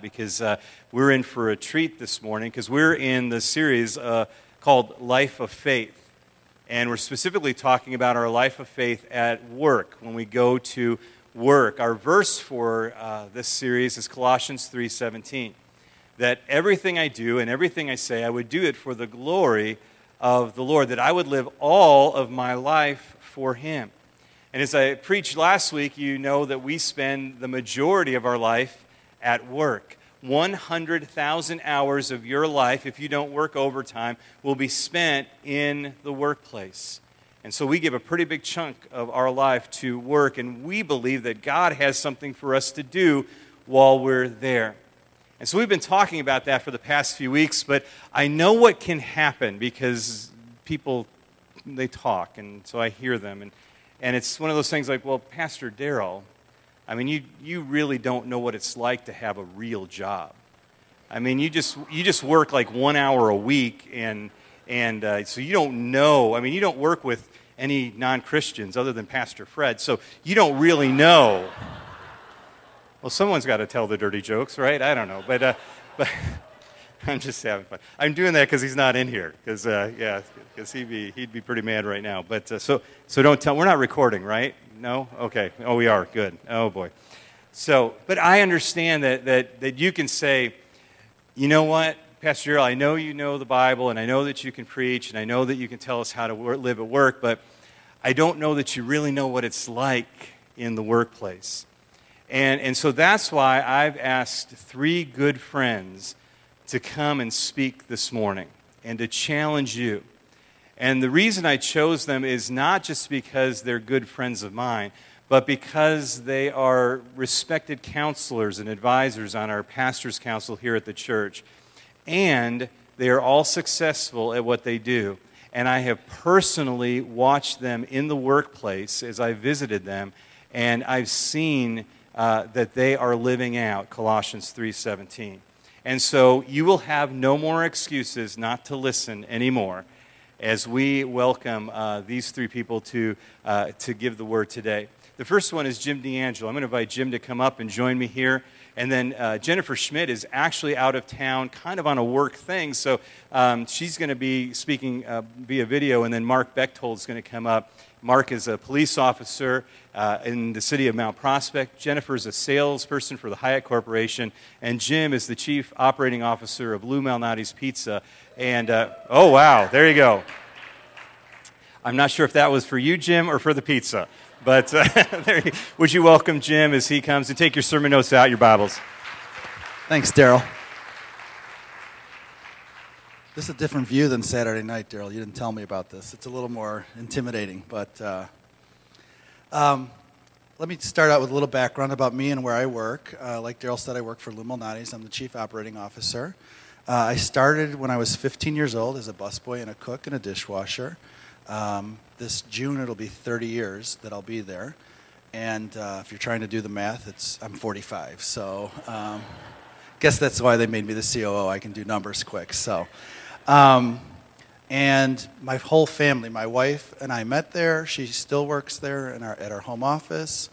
because uh, we're in for a treat this morning because we're in the series uh, called Life of Faith. And we're specifically talking about our life of faith at work when we go to work. Our verse for uh, this series is Colossians 3:17. That everything I do and everything I say, I would do it for the glory of the Lord, that I would live all of my life for Him. And as I preached last week, you know that we spend the majority of our life at work. 100,000 hours of your life, if you don't work overtime, will be spent in the workplace. And so we give a pretty big chunk of our life to work, and we believe that God has something for us to do while we're there. And so we've been talking about that for the past few weeks, but I know what can happen because people, they talk, and so I hear them. And and it's one of those things like, well, Pastor Daryl, I mean, you, you really don't know what it's like to have a real job. I mean, you just, you just work like one hour a week, and, and uh, so you don't know. I mean, you don't work with any non Christians other than Pastor Fred, so you don't really know. Well, someone's got to tell the dirty jokes, right? I don't know. But, uh, but I'm just having fun. I'm doing that because he's not in here. Because uh, yeah, because he'd be he'd be pretty mad right now. But uh, so so don't tell. We're not recording, right? No. Okay. Oh, we are. Good. Oh boy. So, but I understand that that that you can say, you know what, Pastor Earl, I know you know the Bible, and I know that you can preach, and I know that you can tell us how to work, live at work, but I don't know that you really know what it's like in the workplace. And, and so that's why I've asked three good friends to come and speak this morning and to challenge you. And the reason I chose them is not just because they're good friends of mine, but because they are respected counselors and advisors on our pastor's council here at the church. And they are all successful at what they do. And I have personally watched them in the workplace as I visited them, and I've seen uh, that they are living out Colossians 3:17. And so you will have no more excuses not to listen anymore as we welcome uh, these three people to, uh, to give the word today. The first one is Jim D'Angelo. I'm going to invite Jim to come up and join me here. And then uh, Jennifer Schmidt is actually out of town, kind of on a work thing. So um, she's going to be speaking uh, via video. And then Mark Bechtold is going to come up Mark is a police officer uh, in the city of Mount Prospect. Jennifer is a salesperson for the Hyatt Corporation. And Jim is the chief operating officer of Lou Malnati's Pizza. And uh, oh, wow, there you go. I'm not sure if that was for you, Jim, or for the pizza. But uh, there, would you welcome Jim as he comes and take your sermon notes out, your Bibles? Thanks, Daryl. This is a different view than Saturday night, Daryl. You didn't tell me about this. It's a little more intimidating, but uh, um, let me start out with a little background about me and where I work. Uh, like Daryl said, I work for Lou. I'm the chief operating officer. Uh, I started when I was 15 years old as a busboy and a cook and a dishwasher. Um, this June, it'll be 30 years that I'll be there. And uh, if you're trying to do the math, it's I'm 45. So, um, guess that's why they made me the COO. I can do numbers quick. So, um, and my whole family, my wife and I met there. She still works there in our, at our home office.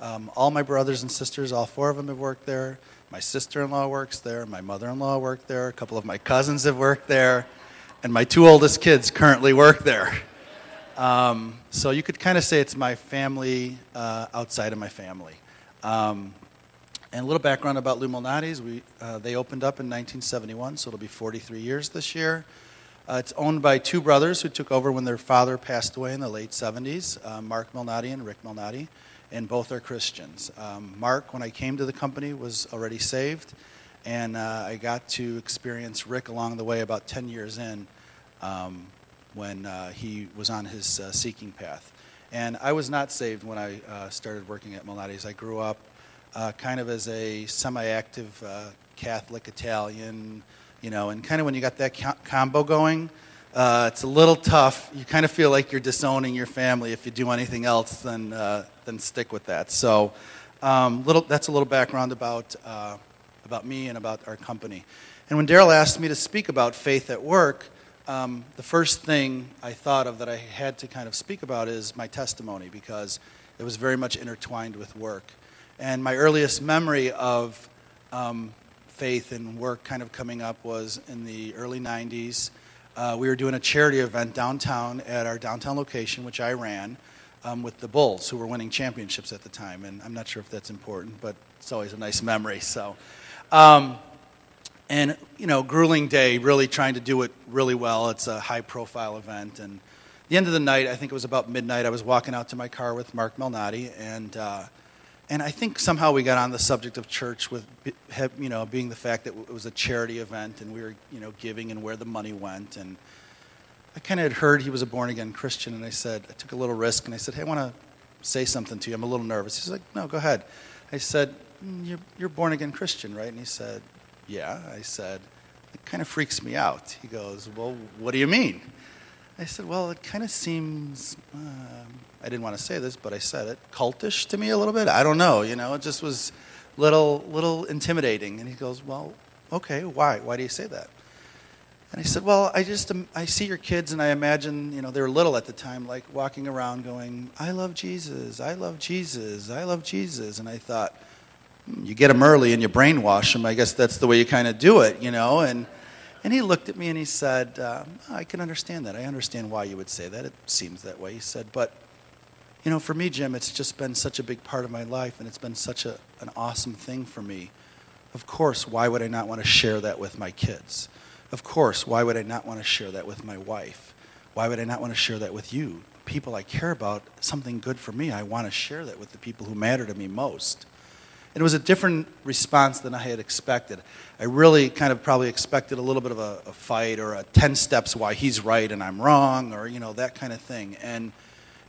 Um, all my brothers and sisters, all four of them have worked there. My sister in law works there. My mother in law worked there. A couple of my cousins have worked there. And my two oldest kids currently work there. Um, so you could kind of say it's my family uh, outside of my family. Um, and a little background about Lou. We, uh, they opened up in 1971, so it'll be 43 years this year. Uh, it's owned by two brothers who took over when their father passed away in the late 70s, uh, Mark Malnati and Rick Malnati, and both are Christians. Um, Mark, when I came to the company, was already saved, and uh, I got to experience Rick along the way about 10 years in um, when uh, he was on his uh, seeking path. And I was not saved when I started working at Malnati's. I grew up uh, kind of as a semi-active uh, Catholic Italian, you know, and kind of when you got that co- combo going, uh, it's a little tough. You kind of feel like you're disowning your family if you do anything else than uh, than stick with that. So, um, little that's a little background about uh, about me and about our company. And when Daryl asked me to speak about faith at work. Um, the first thing I thought of that I had to kind of speak about is my testimony because it was very much intertwined with work. And my earliest memory of um, faith and work kind of coming up was in the early 90s. Uh, we were doing a charity event downtown at our downtown location, which I ran, um, with the Bulls, who were winning championships at the time. And I'm not sure if that's important, but it's always a nice memory. So, um, and you know, grueling day, really trying to do it really well. It's a high-profile event, and the end of the night, I think it was about midnight. I was walking out to my car with Mark Malnati, and uh, and I think somehow we got on the subject of church with you know being the fact that it was a charity event and we were you know giving and where the money went. And I kind of had heard he was a born again Christian and I said I took a little risk and I said hey I want to say something to you. I'm a little nervous. He's like no go ahead. I said mm, you're, you're born again Christian right? And he said yeah. I said it kind of freaks me out. He goes well what do you mean I said well it kind of seems um, I didn't want to say this, but I said it, cultish to me a little bit. I don't know, you know, it just was little little intimidating. And he goes, "Well, okay, why? Why do you say that?" And I said, "Well, I just um, I see your kids, and I imagine, you know, they were little at the time, like walking around going, "I love Jesus, I love Jesus, I love Jesus." And I thought, hmm, you get them early and you brainwash them. I guess that's the way you kind of do it, you know, and. And he looked at me and he said, um, I can understand that. I understand why you would say that. It seems that way. He said, But you know, for me, Jim, it's just been such a big part of my life, and it's been such a, an awesome thing for me. Of course, why would I not want to share that with my kids? Of course, why would I not want to share that with my wife? Why would I not want to share that with you? People I care about, something good for me, I want to share that with the people who matter to me most. It was a different response than I had expected. I really kind of probably expected a little bit of a, a fight or a 10 steps why he's right and I'm wrong or, you know, that kind of thing. And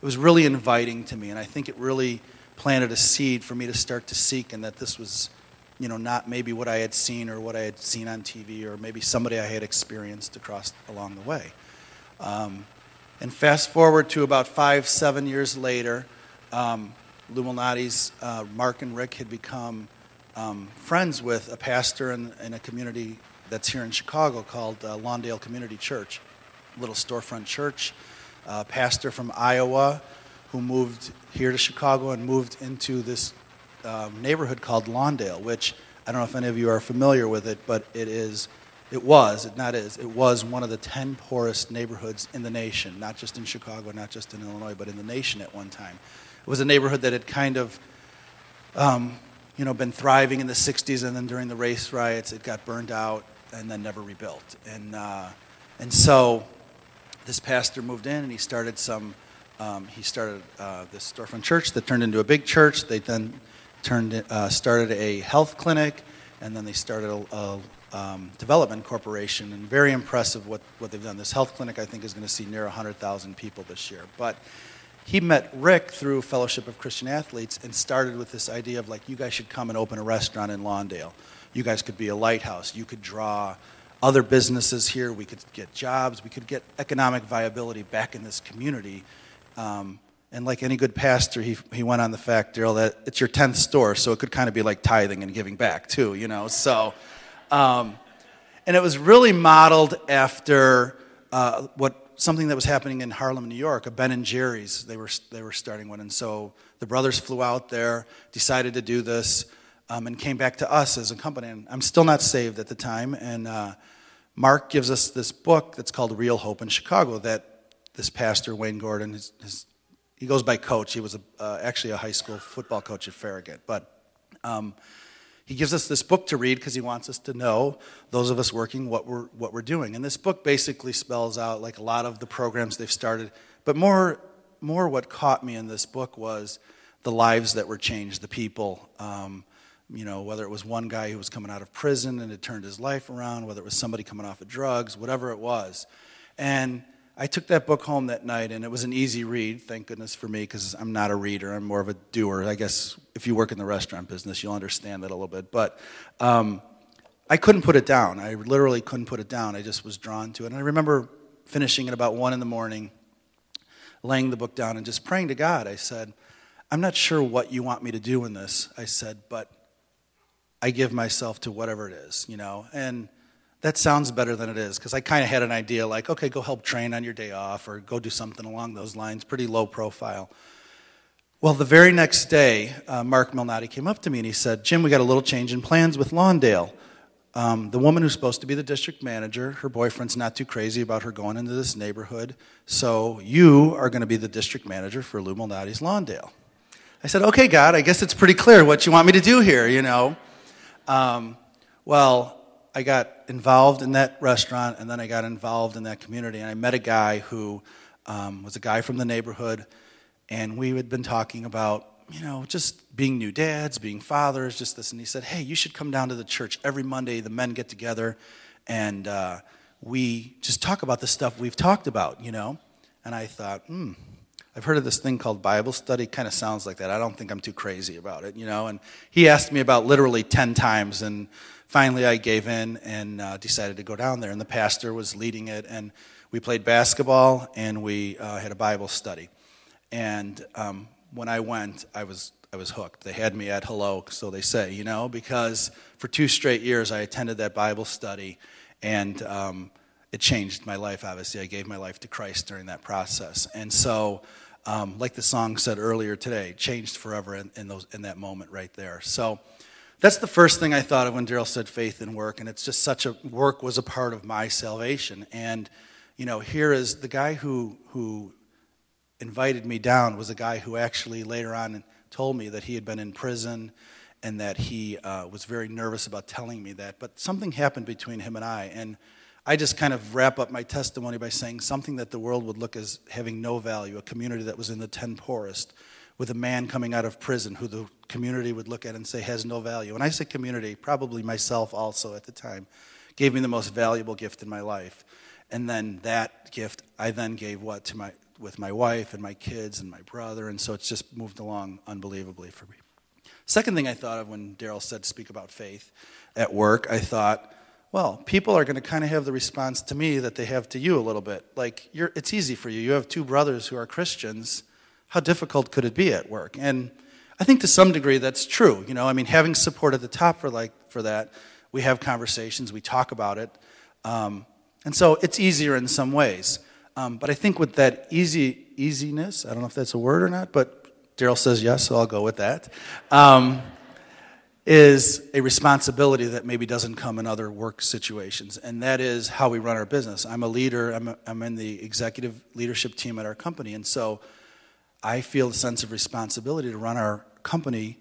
it was really inviting to me, and I think it really planted a seed for me to start to seek, and that this was, you know, not maybe what I had seen or what I had seen on TV or maybe somebody I had experienced across along the way. Um, and fast forward to about five, seven years later, um, Lou uh, Mark and Rick had become um, friends with a pastor in, in, a community that's here in Chicago called uh, Lawndale Community Church, little storefront church a pastor from Iowa who moved here to Chicago and moved into this um, neighborhood called Lawndale, which I don't know if any of you are familiar with it, but it is, it was, it not is, it was one of the 10 poorest neighborhoods in the nation, not just in Chicago, not just in Illinois, but in the nation at one time. It was a neighborhood that had kind of, um, you know, been thriving in the 60s, and then during the race riots, it got burned out and then never rebuilt. And, uh, and so this pastor moved in and he started some um, he started uh, this storefront church that turned into a big church. They then turned uh, started a health clinic and then they started a, a um, development corporation. And very impressive what, what they've done. This health clinic i think is going to see near 100000 people this year. But he met rick through fellowship of christian athletes and started with this idea of like you guys should come and open a restaurant in lawndale you guys could be a lighthouse you could draw other businesses here. We could get jobs. We could get economic viability back in this community. Um, and like any good pastor, he, he went on the fact, Daryl, that it's your 10th store, so it could kind of be like tithing and giving back too, you know? So, um, and it was really modeled after uh, what something that was happening in Harlem, New York, a Ben and Jerry's. They were, they were starting one. And so the brothers flew out there, decided to do this, um, and came back to us as a company. And I'm still not saved at the time. And uh, Mark gives us this book that's called Real Hope in Chicago that this pastor, Wayne Gordon, is, is he goes by coach. He was a, uh, actually a high school football coach at Farragut. But um, he gives us this book to read because he wants us to know, those of us working, what we're, what we're doing. And this book basically spells out like a lot of the programs they've started. But more, more what caught me in this book was the lives that were changed, the people. Um, you know, whether it was one guy who was coming out of prison and had turned his life around, whether it was somebody coming off of drugs, whatever it was. And I took that book home that night, and it was an easy read, thank goodness for me, because I'm not a reader. I'm more of a doer. I guess if you work in the restaurant business, you'll understand that a little bit. But um, I couldn't put it down. I literally couldn't put it down. I just was drawn to it. And I remember finishing at about 1 in the morning, laying the book down, and just praying to God. I said, I'm not sure what you want me to do in this. I said, but I give myself to whatever it is, you know. And that sounds better than it is because I kind of had an idea like, okay, go help train on your day off or go do something along those lines, pretty low profile. Well, the very next day, uh, Mark Malnati came up to me and he said, Jim, we got a little change in plans with Lawndale. um, the woman who's supposed to be the district manager, her boyfriend's not too crazy about her going into this neighborhood, so you are going to be the district manager for Lou Malnati's Lawndale. I said, okay, God, I guess it's pretty clear what you want me to do here, you know. Um, well, I got involved in that restaurant, and then I got involved in that community, and I met a guy who um, was a guy from the neighborhood, and we had been talking about you know, just being new dads, being fathers, just this. And he said, Hey, you should come down to the church every Monday. The men get together and uh, we just talk about the stuff we've talked about, you know? And I thought, hmm, I've heard of this thing called Bible study. Kind of sounds like that. I don't think I'm too crazy about it, you know? And he asked me about literally 10 times. And finally I gave in and uh, decided to go down there. And the pastor was leading it. And we played basketball and we uh, had a Bible study. And um, when I went, I was I was hooked. They had me at hello, so they say, you know, because for two straight years I attended that Bible study, and um, it changed my life. Obviously, I gave my life to Christ during that process, and so. Um, like the song said earlier today, changed forever in, in, those, in that moment right there. So that's the first thing I thought of when Daryl said faith and work, and it's just such a work was a part of my salvation. And you know, here is the guy who who invited me down was a guy who actually later on told me that he had been in prison and that he uh, was very nervous about telling me that. But something happened between him and I. And I just kind of wrap up my testimony by saying something that the world would look as having no value, a community that was in the 10 poorest, with a man coming out of prison who the community would look at and say has no value. And I say community, probably myself also at the time, gave me the most valuable gift in my life. And then that gift, I then gave what to my with my wife and my kids and my brother, and so it's just moved along unbelievably for me. Second thing I thought of when Daryl said speak about faith at work, I thought, well, people are going to kind of have the response to me that they have to you a little bit. Like, it's easy for you. You have two brothers who are Christians. How difficult could it be at work? And I think to some degree that's true. You know, I mean, having support at the top for like for that, we have conversations, we talk about it, um, and so it's easier in some ways. Um, but I think with that easy easiness, I don't know if that's a word or not, but Daryl says yes, so I'll go with that. Um, is a responsibility that maybe doesn't come in other work situations, and that is how we run our business. I'm a leader, I'm, a, I'm in the executive leadership team at our company, and so I feel a sense of responsibility to run our company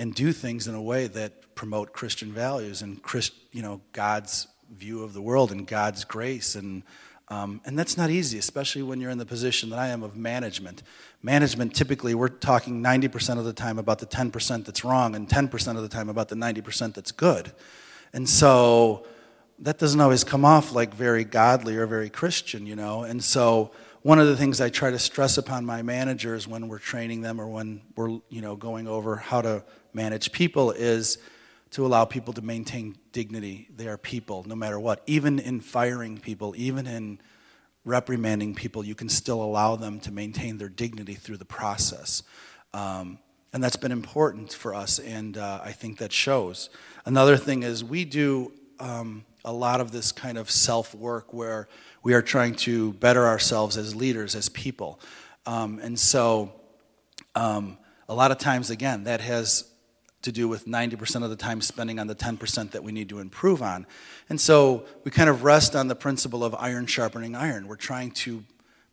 and do things in a way that promote Christian values and Christ, you know, God's view of the world and God's grace and um, and that's not easy, especially when you're in the position that I am of management. Management, typically, we're talking 90% of the time about the 10% that's wrong and 10% of the time about the 90% that's good. And so that doesn't always come off like very godly or very Christian, you know. And so one of the things I try to stress upon my managers when we're training them or when we're, you know, going over how to manage people is to allow people to maintain dignity. They are people, no matter what. Even in firing people, even in reprimanding people, you can still allow them to maintain their dignity through the process. Um, and that's been important for us, and uh, I think that shows. Another thing is we do um, a lot of this kind of self work where we are trying to better ourselves as leaders, as people. Um, and so, um, a lot of times, again, that has to do with 90% of the time spending on the 10% that we need to improve on. And so we kind of rest on the principle of iron sharpening iron. We're trying to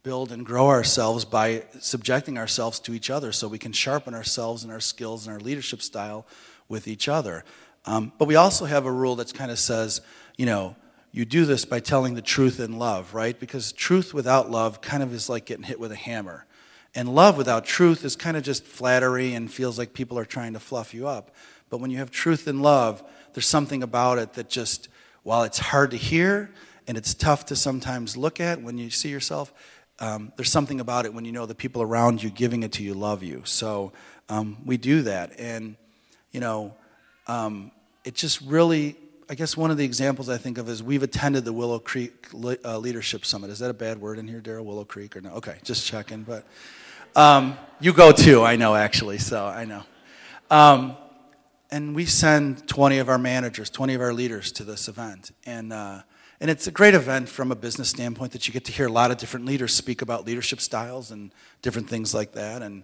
build and grow ourselves by subjecting ourselves to each other so we can sharpen ourselves and our skills and our leadership style with each other. Um, but we also have a rule that kind of says, you know, you do this by telling the truth in love, right? Because truth without love kind of is like getting hit with a hammer. And love without truth is kind of just flattery and feels like people are trying to fluff you up. But when you have truth and love, there's something about it that just, while it's hard to hear and it's tough to sometimes look at when you see yourself, um, there's something about it when you know the people around you giving it to you love you. So um, we do that. And, you know, um, it just really, I guess one of the examples I think of is we've attended the Willow Creek uh, Leadership Summit. Is that a bad word in here, Daryl? Willow Creek or no? Okay, just checking. But um, you go too, I know, actually, so I know. Um, and we send 20 of our managers, 20 of our leaders to this event. And, uh, and it's a great event from a business standpoint that you get to hear a lot of different leaders speak about leadership styles and different things like that. And,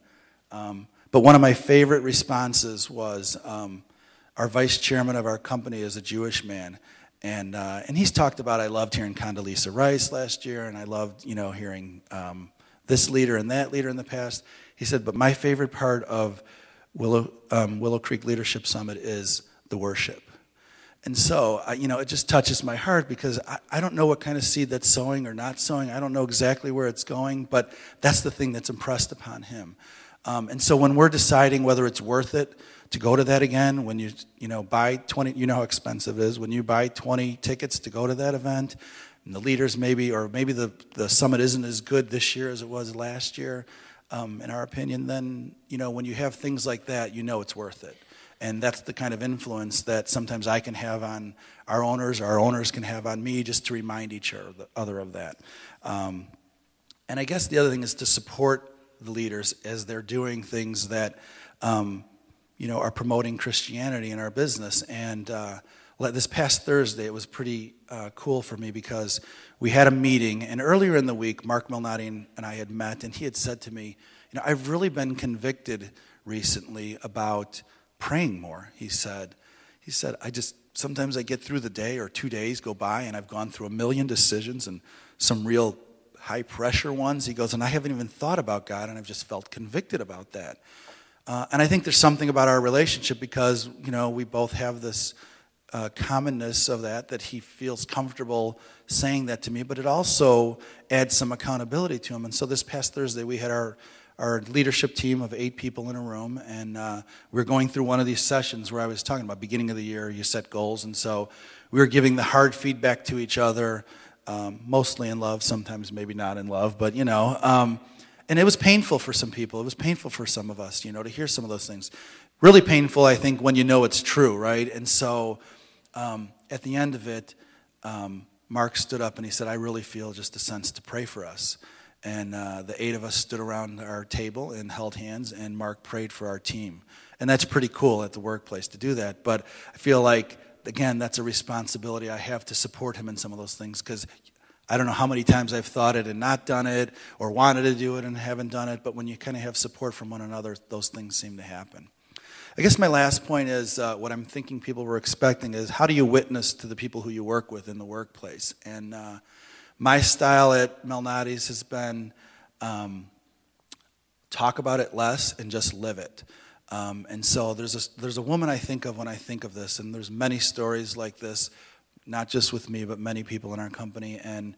um, but one of my favorite responses was um, our vice chairman of our company is a Jewish man. And, uh, and he's talked about, I loved hearing Condoleezza Rice last year, and I loved, you know, hearing um, this leader and that leader in the past. He said, but my favorite part of Willow, um, Willow Creek Leadership Summit is the worship. And so, I, you know, it just touches my heart because I, I don't know what kind of seed that's sowing or not sowing. I don't know exactly where it's going, but that's the thing that's impressed upon him. Um, and so when we're deciding whether it's worth it to go to that again, when you, you know, buy 20, you know how expensive it is, when you buy 20 tickets to go to that event, and the leaders maybe, or maybe the, the summit isn't as good this year as it was last year, um, in our opinion, then, you know, when you have things like that, you know it's worth it. And that's the kind of influence that sometimes I can have on our owners, or our owners can have on me, just to remind each other of that. Um, and I guess the other thing is to support the leaders as they're doing things that, um, you know, are promoting Christianity in our business. And uh, this past Thursday, it was pretty uh, cool for me because we had a meeting, and earlier in the week, Mark Malnati and I had met, and he had said to me, you know, I've really been convicted recently about praying more, he said. He said, I just, sometimes I get through the day or two days go by and I've gone through a million decisions and some real high pressure ones. He goes, and I haven't even thought about God and I've just felt convicted about that. Uh, and I think there's something about our relationship because, you know, we both have this uh, commonness of that, that he feels comfortable saying that to me, but it also adds some accountability to him. And so this past Thursday, we had our our leadership team of eight people in a room, and uh, we are going through one of these sessions where I was talking about beginning of the year, you set goals, and so we were giving the hard feedback to each other, um, mostly in love, sometimes maybe not in love, but you know. Um, and it was painful for some people. It was painful for some of us, you know, to hear some of those things. Really painful, I think, when you know it's true, right? And so um, at the end of it, um, Mark stood up and he said, I really feel just a sense to pray for us. And uh, the eight of us stood around our table and held hands, and Mark prayed for our team. And that's pretty cool at the workplace to do that. But I feel like, again, that's a responsibility I have to support him in some of those things because I don't know how many times I've thought it and not done it, or wanted to do it and haven't done it. But when you kind of have support from one another, those things seem to happen. I guess my last point is uh, what I'm thinking people were expecting is how do you witness to the people who you work with in the workplace? And uh, my style at Malnati's has been um, talk about it less and just live it. Um, and so there's a, there's a woman I think of when I think of this, and there's many stories like this, not just with me, but many people in our company. And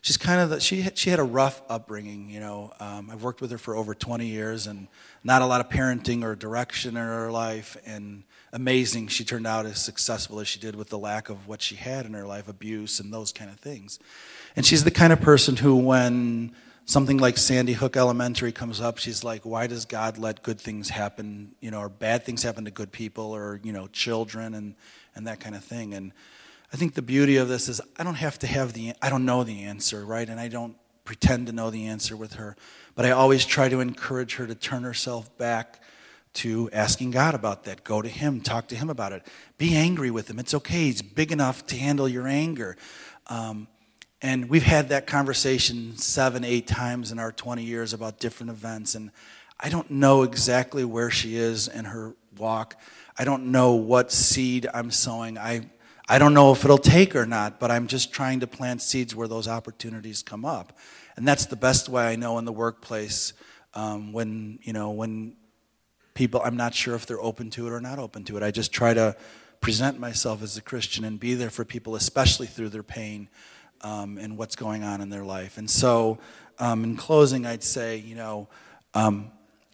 she's kind of the, she she had a rough upbringing. You know, um, I've worked with her for over 20 years, and not a lot of parenting or direction in her life. And amazing, she turned out as successful as she did with the lack of what she had in her life, abuse and those kind of things. And she's the kind of person who, when something like Sandy Hook Elementary comes up, she's like, why does God let good things happen, you know, or bad things happen to good people or, you know, children and, and that kind of thing. And I think the beauty of this is I don't have to have the, I don't know the answer, right? And I don't pretend to know the answer with her. But I always try to encourage her to turn herself back to asking God about that. Go to Him, talk to Him about it. Be angry with Him. It's okay. He's big enough to handle your anger. Um, and we've had that conversation seven, eight times in our 20 years about different events. And I don't know exactly where she is in her walk. I don't know what seed I'm sowing. I, I don't know if it'll take or not, but I'm just trying to plant seeds where those opportunities come up. And that's the best way I know in the workplace um, when, you know, when people, I'm not sure if they're open to it or not open to it. I just try to present myself as a Christian and be there for people, especially through their pain um, and what's going on in their life. And so, um, in closing, I'd say, you know, um,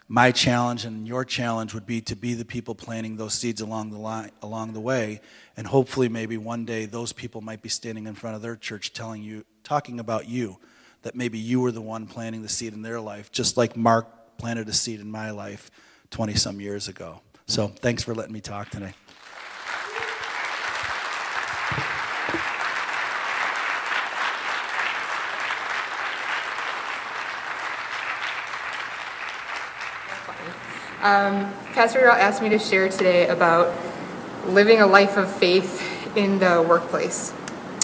my challenge and your challenge would be to be the people planting those seeds along the line, along the way, and hopefully, maybe one day, those people might be standing in front of their church, telling you, talking about you, that maybe you were the one planting the seed in their life, just like Mark planted a seed in my life 20 some years ago. So, thanks for letting me talk today. Um, Pastor asked me to share today about living a life of faith in the workplace.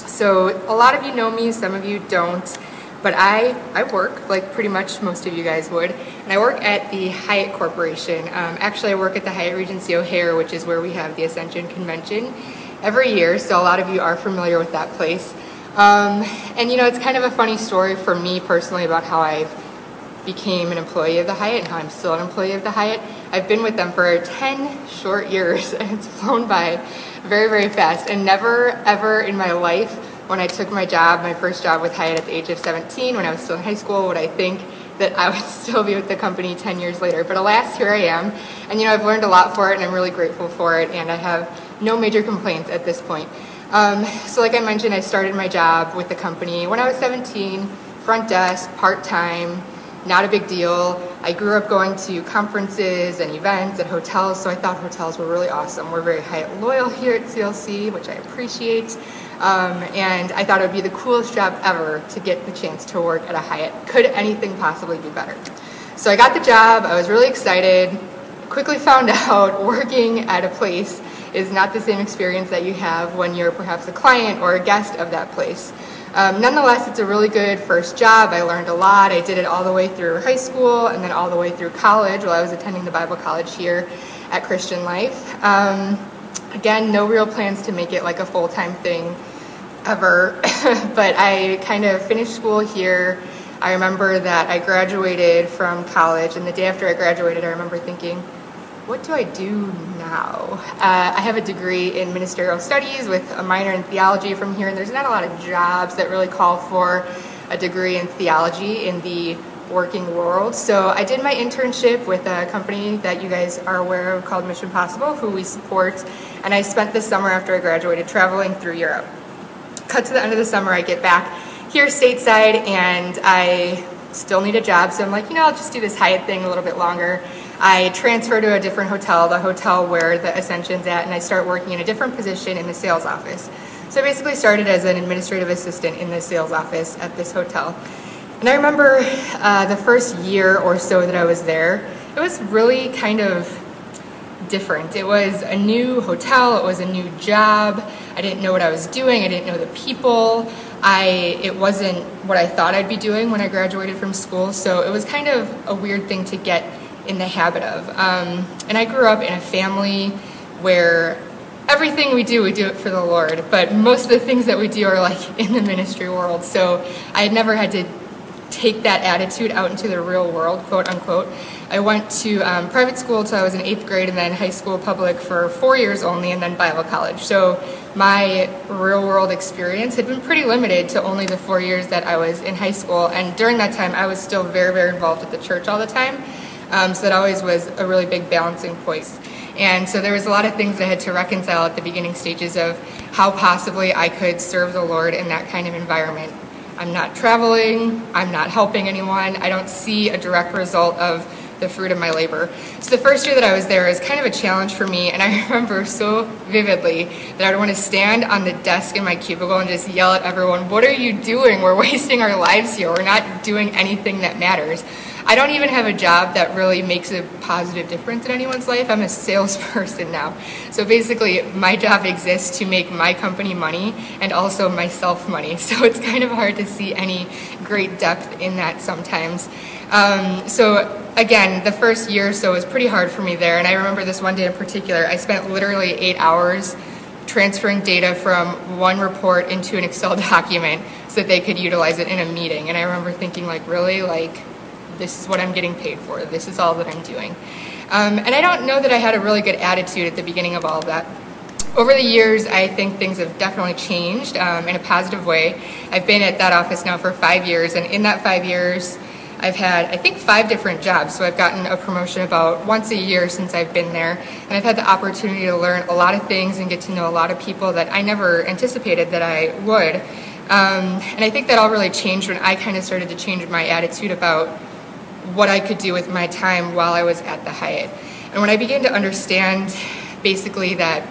So, a lot of you know me, some of you don't, but I, I work like pretty much most of you guys would, and I work at the Hyatt Corporation. Um, actually, I work at the Hyatt Regency O'Hare, which is where we have the Ascension Convention every year, so a lot of you are familiar with that place. Um, and you know, it's kind of a funny story for me personally about how I became an employee of the Hyatt and how I'm still an employee of the Hyatt. I've been with them for 10 short years, and it's flown by very, very fast. And never, ever in my life, when I took my job, my first job with Hyatt at the age of 17, when I was still in high school, would I think that I would still be with the company 10 years later. But alas, here I am. And you know, I've learned a lot for it, and I'm really grateful for it, and I have no major complaints at this point. Um, so, like I mentioned, I started my job with the company when I was 17, front desk, part time, not a big deal. I grew up going to conferences and events and hotels, so I thought hotels were really awesome. We're very Hyatt loyal here at CLC, which I appreciate. Um, and I thought it would be the coolest job ever to get the chance to work at a Hyatt. Could anything possibly be better? So I got the job, I was really excited, quickly found out working at a place is not the same experience that you have when you're perhaps a client or a guest of that place. Um, nonetheless, it's a really good first job. I learned a lot. I did it all the way through high school and then all the way through college while I was attending the Bible college here at Christian Life. Um, again, no real plans to make it like a full time thing ever, but I kind of finished school here. I remember that I graduated from college, and the day after I graduated, I remember thinking, what do I do now? Uh, I have a degree in ministerial studies with a minor in theology from here, and there's not a lot of jobs that really call for a degree in theology in the working world. So I did my internship with a company that you guys are aware of called Mission Possible, who we support, and I spent the summer after I graduated traveling through Europe. Cut to the end of the summer, I get back here stateside, and I still need a job, so I'm like, you know, I'll just do this Hyatt thing a little bit longer. I transfer to a different hotel, the hotel where the Ascension's at, and I start working in a different position in the sales office. So I basically started as an administrative assistant in the sales office at this hotel. And I remember uh, the first year or so that I was there, it was really kind of different. It was a new hotel, it was a new job. I didn't know what I was doing, I didn't know the people. I it wasn't what I thought I'd be doing when I graduated from school, so it was kind of a weird thing to get in the habit of. Um, and I grew up in a family where everything we do, we do it for the Lord, but most of the things that we do are like in the ministry world. So I had never had to take that attitude out into the real world, quote unquote. I went to um, private school until I was in eighth grade, and then high school public for four years only, and then Bible college. So my real world experience had been pretty limited to only the four years that I was in high school. And during that time, I was still very, very involved with the church all the time. Um, so that always was a really big balancing point. And so there was a lot of things I had to reconcile at the beginning stages of how possibly I could serve the Lord in that kind of environment. I'm not traveling, I'm not helping anyone, I don't see a direct result of the fruit of my labor. So the first year that I was there was kind of a challenge for me, and I remember so vividly that I would want to stand on the desk in my cubicle and just yell at everyone, What are you doing? We're wasting our lives here. We're not doing anything that matters. I don't even have a job that really makes a positive difference in anyone's life. I'm a salesperson now. So basically, my job exists to make my company money and also myself money. So it's kind of hard to see any great depth in that sometimes. Um, so again, the first year or so was pretty hard for me there. And I remember this one day in particular, I spent literally eight hours transferring data from one report into an Excel document so that they could utilize it in a meeting. And I remember thinking, like, really? Like, this is what I'm getting paid for. This is all that I'm doing. Um, and I don't know that I had a really good attitude at the beginning of all of that. Over the years, I think things have definitely changed um, in a positive way. I've been at that office now for five years, and in that five years, I've had, I think, five different jobs. So I've gotten a promotion about once a year since I've been there. And I've had the opportunity to learn a lot of things and get to know a lot of people that I never anticipated that I would. Um, and I think that all really changed when I kind of started to change my attitude about what I could do with my time while I was at the Hyatt. And when I began to understand basically that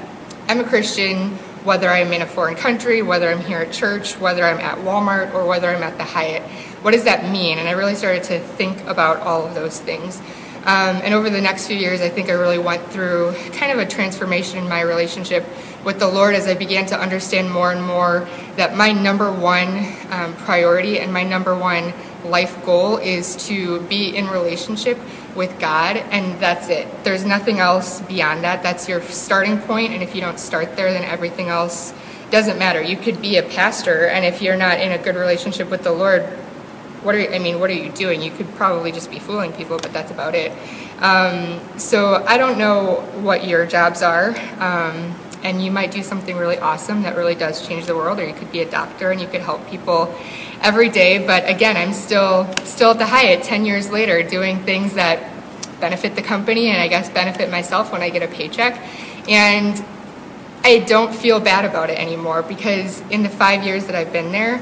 I'm a Christian, whether I'm in a foreign country, whether I'm here at church, whether I'm at Walmart, or whether I'm at the Hyatt, what does that mean? And I really started to think about all of those things. Um, and over the next few years, I think I really went through kind of a transformation in my relationship with the Lord as I began to understand more and more that my number one um, priority and my number one life goal is to be in relationship with God, and that's it. There's nothing else beyond that. That's your starting point, and if you don't start there, then everything else doesn't matter. You could be a pastor, and if you're not in a good relationship with the Lord, what are you, I mean, what are you doing? You could probably just be fooling people, but that's about it. Um, so I don't know what your jobs are. Um, and you might do something really awesome that really does change the world, or you could be a doctor and you could help people every day. But again, I'm still still at the Hyatt 10 years later, doing things that benefit the company and I guess benefit myself when I get a paycheck. And I don't feel bad about it anymore because in the five years that I've been there,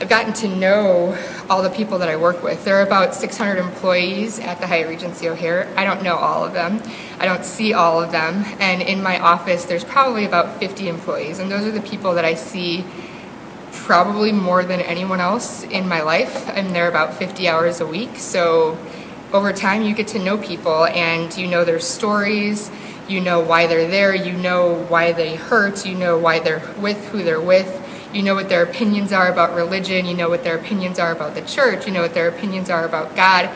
I've gotten to know all the people that I work with. There are about 600 employees at the Hyatt Regency O'Hare. I don't know all of them. I don't see all of them. And in my office, there's probably about 50 employees. And those are the people that I see probably more than anyone else in my life. I'm there about 50 hours a week. So over time, you get to know people and you know their stories. You know why they're there. You know why they hurt. You know why they're with who they're with you know what their opinions are about religion, you know what their opinions are about the church, you know what their opinions are about God.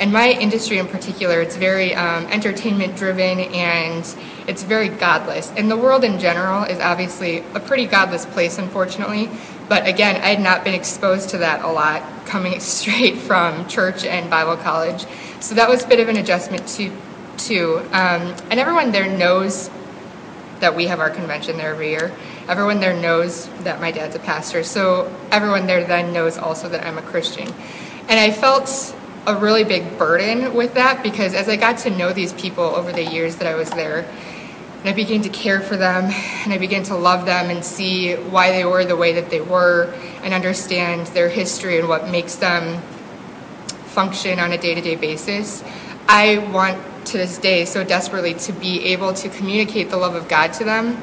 And my industry in particular, it's very um, entertainment driven and it's very godless. And the world in general is obviously a pretty godless place, unfortunately. But again, I had not been exposed to that a lot coming straight from church and Bible college. So that was a bit of an adjustment to, too. Um, and everyone there knows that we have our convention there every year everyone there knows that my dad's a pastor. So everyone there then knows also that I'm a Christian. And I felt a really big burden with that because as I got to know these people over the years that I was there, and I began to care for them and I began to love them and see why they were the way that they were and understand their history and what makes them function on a day to day basis. I want to this day so desperately to be able to communicate the love of God to them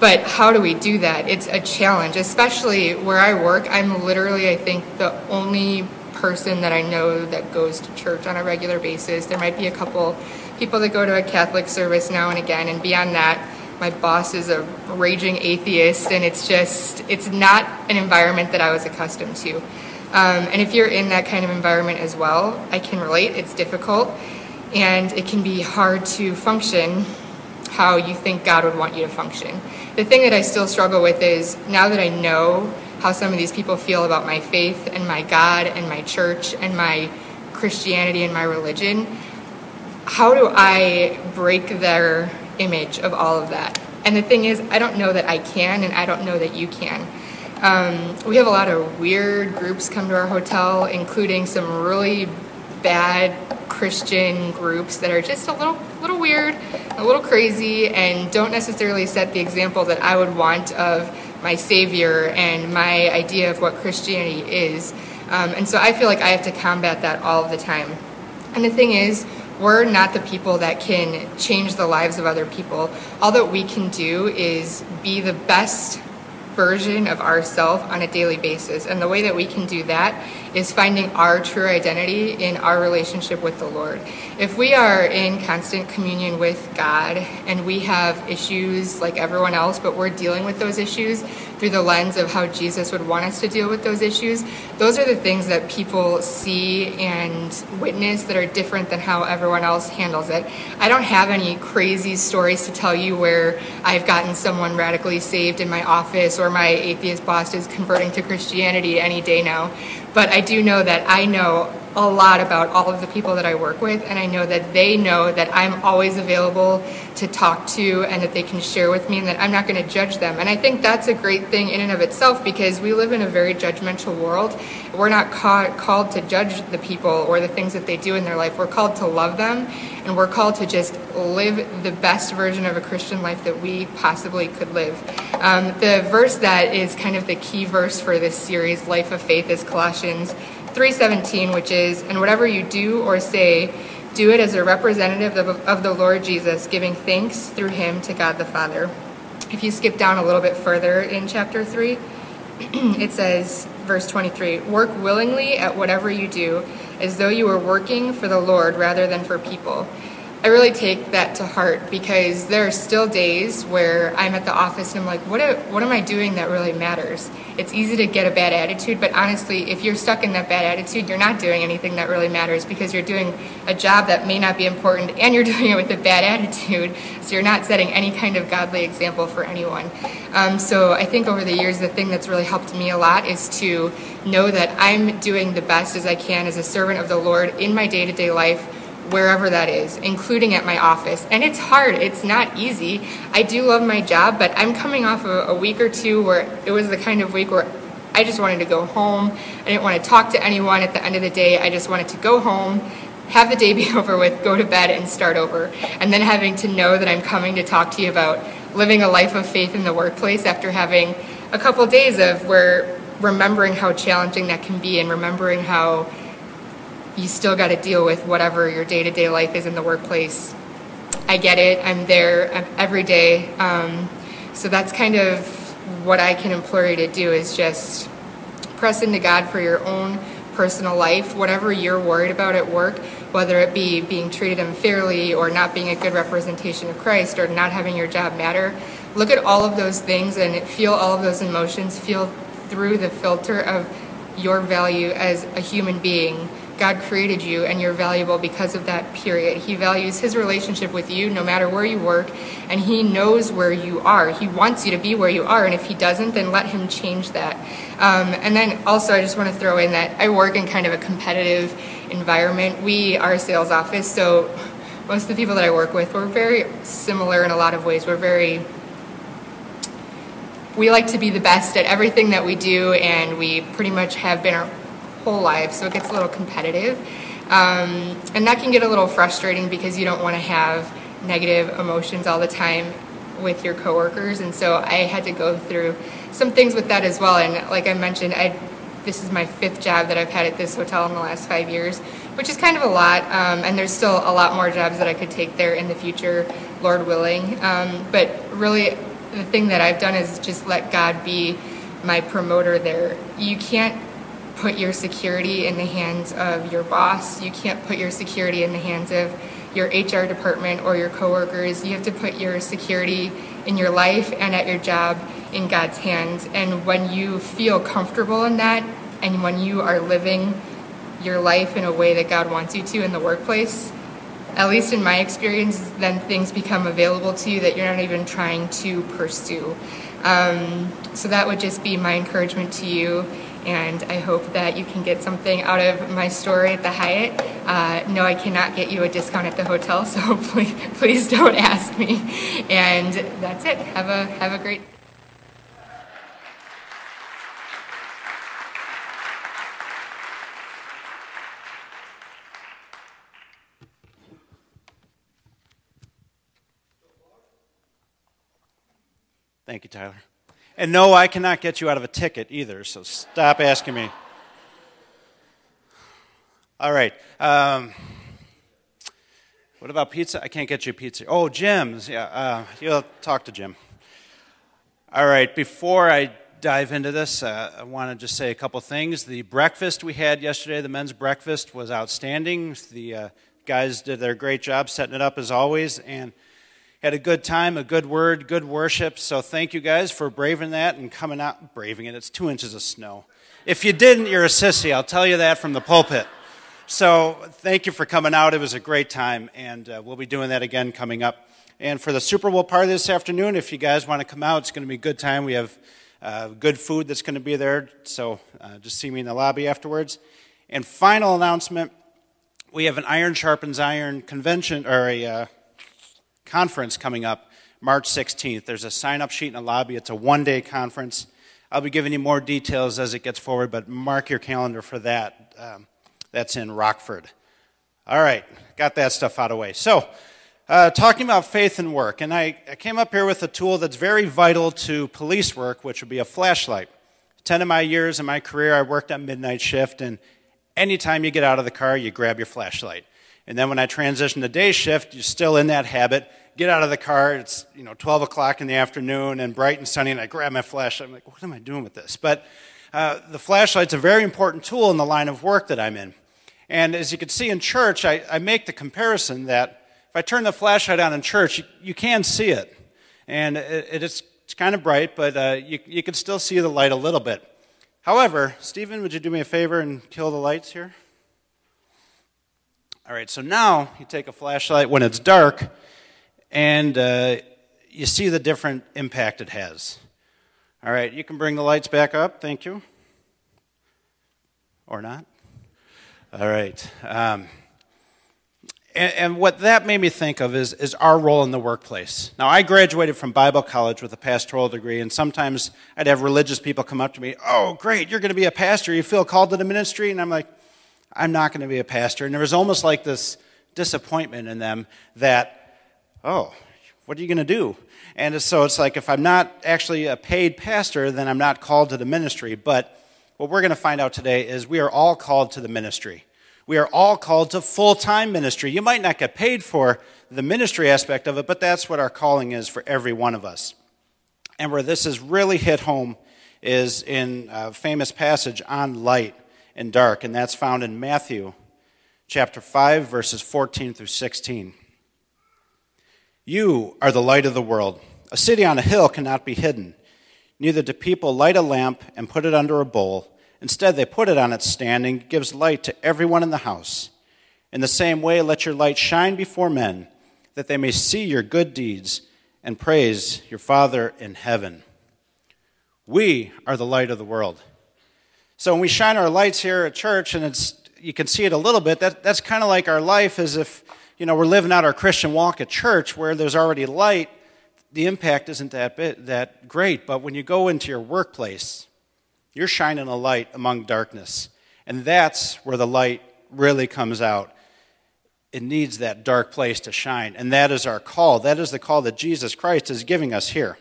but how do we do that? It's a challenge, especially where I work. I'm literally, I think, the only person that I know that goes to church on a regular basis. There might be a couple people that go to a Catholic service now and again, and beyond that, my boss is a raging atheist, and it's just, it's not an environment that I was accustomed to. Um, and if you're in that kind of environment as well, I can relate. It's difficult, and it can be hard to function how you think God would want you to function. The thing that I still struggle with is now that I know how some of these people feel about my faith and my God and my church and my Christianity and my religion, how do I break their image of all of that? And the thing is, I don't know that I can, and I don't know that you can. Um, we have a lot of weird groups come to our hotel, including some really bad Christian groups that are just a little little weird, a little crazy, and don't necessarily set the example that I would want of my Savior and my idea of what Christianity is. Um, and so I feel like I have to combat that all the time. And the thing is, we're not the people that can change the lives of other people. All that we can do is be the best version of ourselves on a daily basis. And the way that we can do that is finding our true identity in our relationship with the Lord. If we are in constant communion with God and we have issues like everyone else, but we're dealing with those issues through the lens of how Jesus would want us to deal with those issues, those are the things that people see and witness that are different than how everyone else handles it. I don't have any crazy stories to tell you where I've gotten someone radically saved in my office or my atheist boss is converting to Christianity any day now. But I do know that I know a lot about all of the people that I work with, and I know that they know that I'm always available to talk to and that they can share with me and that I'm not going to judge them. And I think that's a great thing in and of itself because we live in a very judgmental world. We're not ca- called to judge the people or the things that they do in their life. We're called to love them and we're called to just live the best version of a Christian life that we possibly could live. Um, the verse that is kind of the key verse for this series, Life of Faith, is Colossians 3:17, which is, "And whatever you do or say, do it as a representative of, of the Lord Jesus, giving thanks through him to God the Father." If you skip down a little bit further in chapter 3, it says, verse 23, "Work willingly at whatever you do, as though you were working for the Lord rather than for people." I really take that to heart because there are still days where I'm at the office and I'm like, what, what am I doing that really matters? It's easy to get a bad attitude, but honestly, if you're stuck in that bad attitude, you're not doing anything that really matters because you're doing a job that may not be important and you're doing it with a bad attitude. So you're not setting any kind of godly example for anyone. Um, so I think over the years, the thing that's really helped me a lot is to know that I'm doing the best as I can as a servant of the Lord in my day to day life wherever that is, including at my office. And it's hard, it's not easy. I do love my job, but I'm coming off of a week or two where it was the kind of week where I just wanted to go home. I didn't want to talk to anyone at the end of the day. I just wanted to go home, have the day be over with, go to bed, and start over. And then having to know that I'm coming to talk to you about living a life of faith in the workplace after having a couple days of where remembering how challenging that can be and remembering how you still got to deal with whatever your day to day life is in the workplace. I get it. I'm there every day. Um, so that's kind of what I can implore you to do is just press into God for your own personal life, whatever you're worried about at work, whether it be being treated unfairly or not being a good representation of Christ or not having your job matter. Look at all of those things and feel all of those emotions, feel through the filter of your value as a human being God created you and you're valuable because of that period. He values his relationship with you no matter where you work, and he knows where you are. He wants you to be where you are, and if he doesn't, then let him change that. Um, and then also, I just want to throw in that I work in kind of a competitive environment. We are a sales office, so most of the people that I work with, we're very similar in a lot of ways. We're very we like to be the best at everything that we do, and we pretty much have been our whole life, so it gets a little competitive. Um, and that can get a little frustrating because you don't want to have negative emotions all the time with your coworkers. And so I had to go through some things with that as well. And like I mentioned, I this is my fifth job that I've had at this hotel in the last five years, which is kind of a lot. Um, and there's still a lot more jobs that I could take there in the future, Lord willing. Um, but really, the thing that I've done is just let God be my promoter there. You can't put your security in the hands of your boss. You can't put your security in the hands of your HR department or your coworkers. You have to put your security in your life and at your job in God's hands. And when you feel comfortable in that, and when you are living your life in a way that God wants you to in the workplace, at least in my experience, then things become available to you that you're not even trying to pursue. Um, so that would just be my encouragement to you and I hope that you can get something out of my story at the Hyatt. Uh, no, I cannot get you a discount at the hotel, so please, please don't ask me. And that's it. Have a have a great. Thank you, Tyler. And no, I cannot get you out of a ticket either, so stop asking me. All right. Um, what about pizza? I can't get you pizza. Oh, Jim's. Yeah, uh, you'll talk to Jim. All right. Before I dive into this, uh, I want to just say a couple things. The breakfast we had yesterday, the men's breakfast, was outstanding. The uh, guys did their great job setting it up as always, and had a good time, a good word, good worship. So thank you guys for braving that and coming out, braving it. It's two inches of snow. If you didn't, you're a sissy. I'll tell you that from the pulpit. So thank you for coming out. It was a great time, and uh, we'll be doing that again coming up. And for the Super Bowl party this afternoon, if you guys want to come out, it's going to be a good time. We have uh, good food that's going to be there, so uh, just see me in the lobby afterwards. And final announcement we have an Iron Sharpens Iron convention, or a uh, conference coming up March 16th. There's a sign up sheet in the lobby. It's a one day conference. I'll be giving you more details as it gets forward, but mark your calendar for that. Um, that's in Rockford. All right, got that stuff out of the way. So, uh, talking about faith and work, and I, I came up here with a tool that's very vital to police work, which would be a flashlight. Ten of my years in my career, I worked at midnight shift, and anytime you get out of the car, you grab your flashlight. And then when I transitioned to day shift, you're still in that habit. Get out of the car, it's you know 12 o'clock in the afternoon and bright and sunny, and I grab my flashlight. I'm like, what am I doing with this? But uh, the flashlight's a very important tool in the line of work that I'm in. And as you can see in church, I, I make the comparison that if I turn the flashlight on in church, you, you can see it. And it, it is it's kind of bright, but uh, you, you can still see the light a little bit. However, Stephen, would you do me a favor and kill the lights here? All right, so now you take a flashlight when it's dark, and uh, you see the different impact it has. All right, you can bring the lights back up. Thank you. Or not. All right. Um, and, and, what that made me think of is, is our role in the workplace. Now, I graduated from Bible college with a pastoral degree, and sometimes I'd have religious people come up to me, Oh, great, you're going to be a pastor. You feel called to the ministry? And I'm like, I'm not going to be a pastor. And there was almost like this disappointment in them that, Oh, what are you going to do? And so it's like, if I'm not actually a paid pastor, then I'm not called to the ministry. But what we're going to find out today is we are all called to the ministry. We are all called to full time ministry. You might not get paid for the ministry aspect of it, but that's what our calling is for every one of us. And where this is really hit home is in a famous passage on light and dark, and that's found in Matthew chapter 5, verses 14 through 16. You are the light of the world. A city on a hill cannot be hidden. Neither do people light a lamp and put it under a bowl Instead, they put it on its stand and gives light to everyone in the house. In the same way, let your light shine before men, that they may see your good deeds and praise your Father in heaven. We are the light of the world. So when we shine our lights here at church, and it's you can see it a little bit, that, that's kind of like our life as if you know we're living out our Christian walk at church where there's already light. The impact isn't that bit, that great, but when you go into your workplace, you're shining a light among darkness. And that's where the light really comes out. It needs that dark place to shine. And that is our call. That is the call that Jesus Christ is giving us here.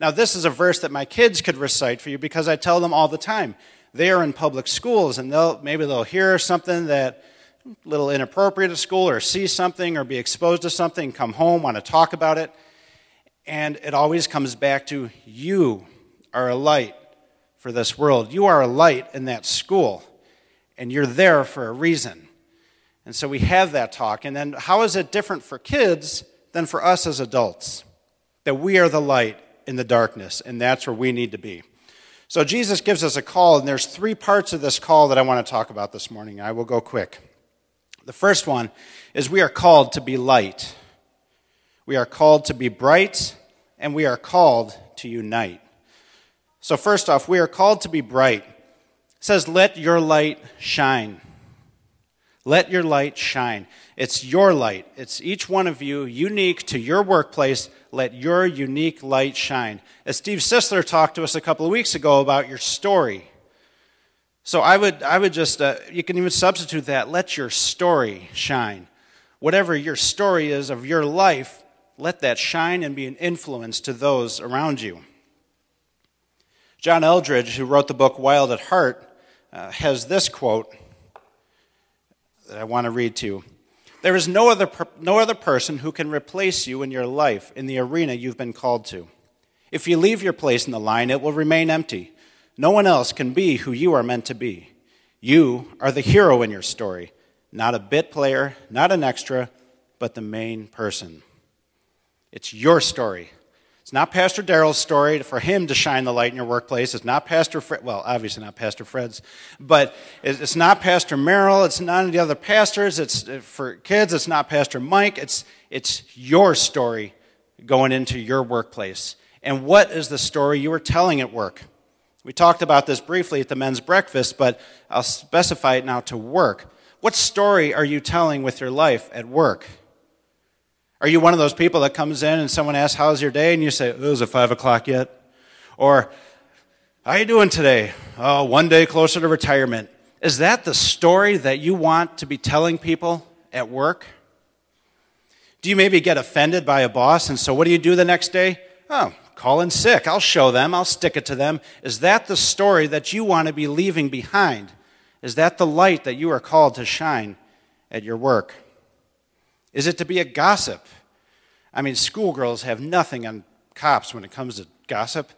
Now, this is a verse that my kids could recite for you because I tell them all the time. They are in public schools, and they'll, maybe they'll hear something that a little inappropriate at school, or see something, or be exposed to something, come home, want to talk about it. And it always comes back to you are a light for this world. You are a light in that school, and you're there for a reason. And so we have that talk. And then, how is it different for kids than for us as adults? That we are the light in the darkness, and that's where we need to be. So, Jesus gives us a call, and there's three parts of this call that I want to talk about this morning. I will go quick. The first one is we are called to be light, we are called to be bright, and we are called to unite. So, first off, we are called to be bright. It says, Let your light shine. Let your light shine. It's your light. It's each one of you, unique to your workplace. Let your unique light shine. As Steve Sisler talked to us a couple of weeks ago about your story. So I would, I would just, uh, you can even substitute that. Let your story shine. Whatever your story is of your life, let that shine and be an influence to those around you. John Eldredge, who wrote the book Wild at Heart, uh, has this quote that I want to read to you. There is no other, per- no other person who can replace you in your life in the arena you've been called to. If you leave your place in the line, it will remain empty. No one else can be who you are meant to be. You are the hero in your story, not a bit player, not an extra, but the main person. It's your story. It's not Pastor Daryl's story for him to shine the light in your workplace. It's not Pastor Fred, well, obviously not Pastor Fred's, but it's not Pastor Merrill. It's none of the other pastors. It's uh, for kids. It's not Pastor Mike. It's, it's your story going into your workplace. And what is the story you are telling at work? We talked about this briefly at the men's breakfast, but I'll specify it now to work. What story are you telling with your life at work? Are you one of those people that comes in and someone asks, How's your day? And you say, Oh, is it five o'clock yet? Or, How you doing today? Oh, one day closer to retirement. Is that the story that you want to be telling people at work? Do you maybe get offended by a boss, and so what do you do the next day? Oh, call in sick. I'll show them, I'll stick it to them. Is that the story that you want to be leaving behind? Is that the light that you are called to shine at your work? Is it to be a gossip? I mean, schoolgirls have nothing on cops when it comes to gossip.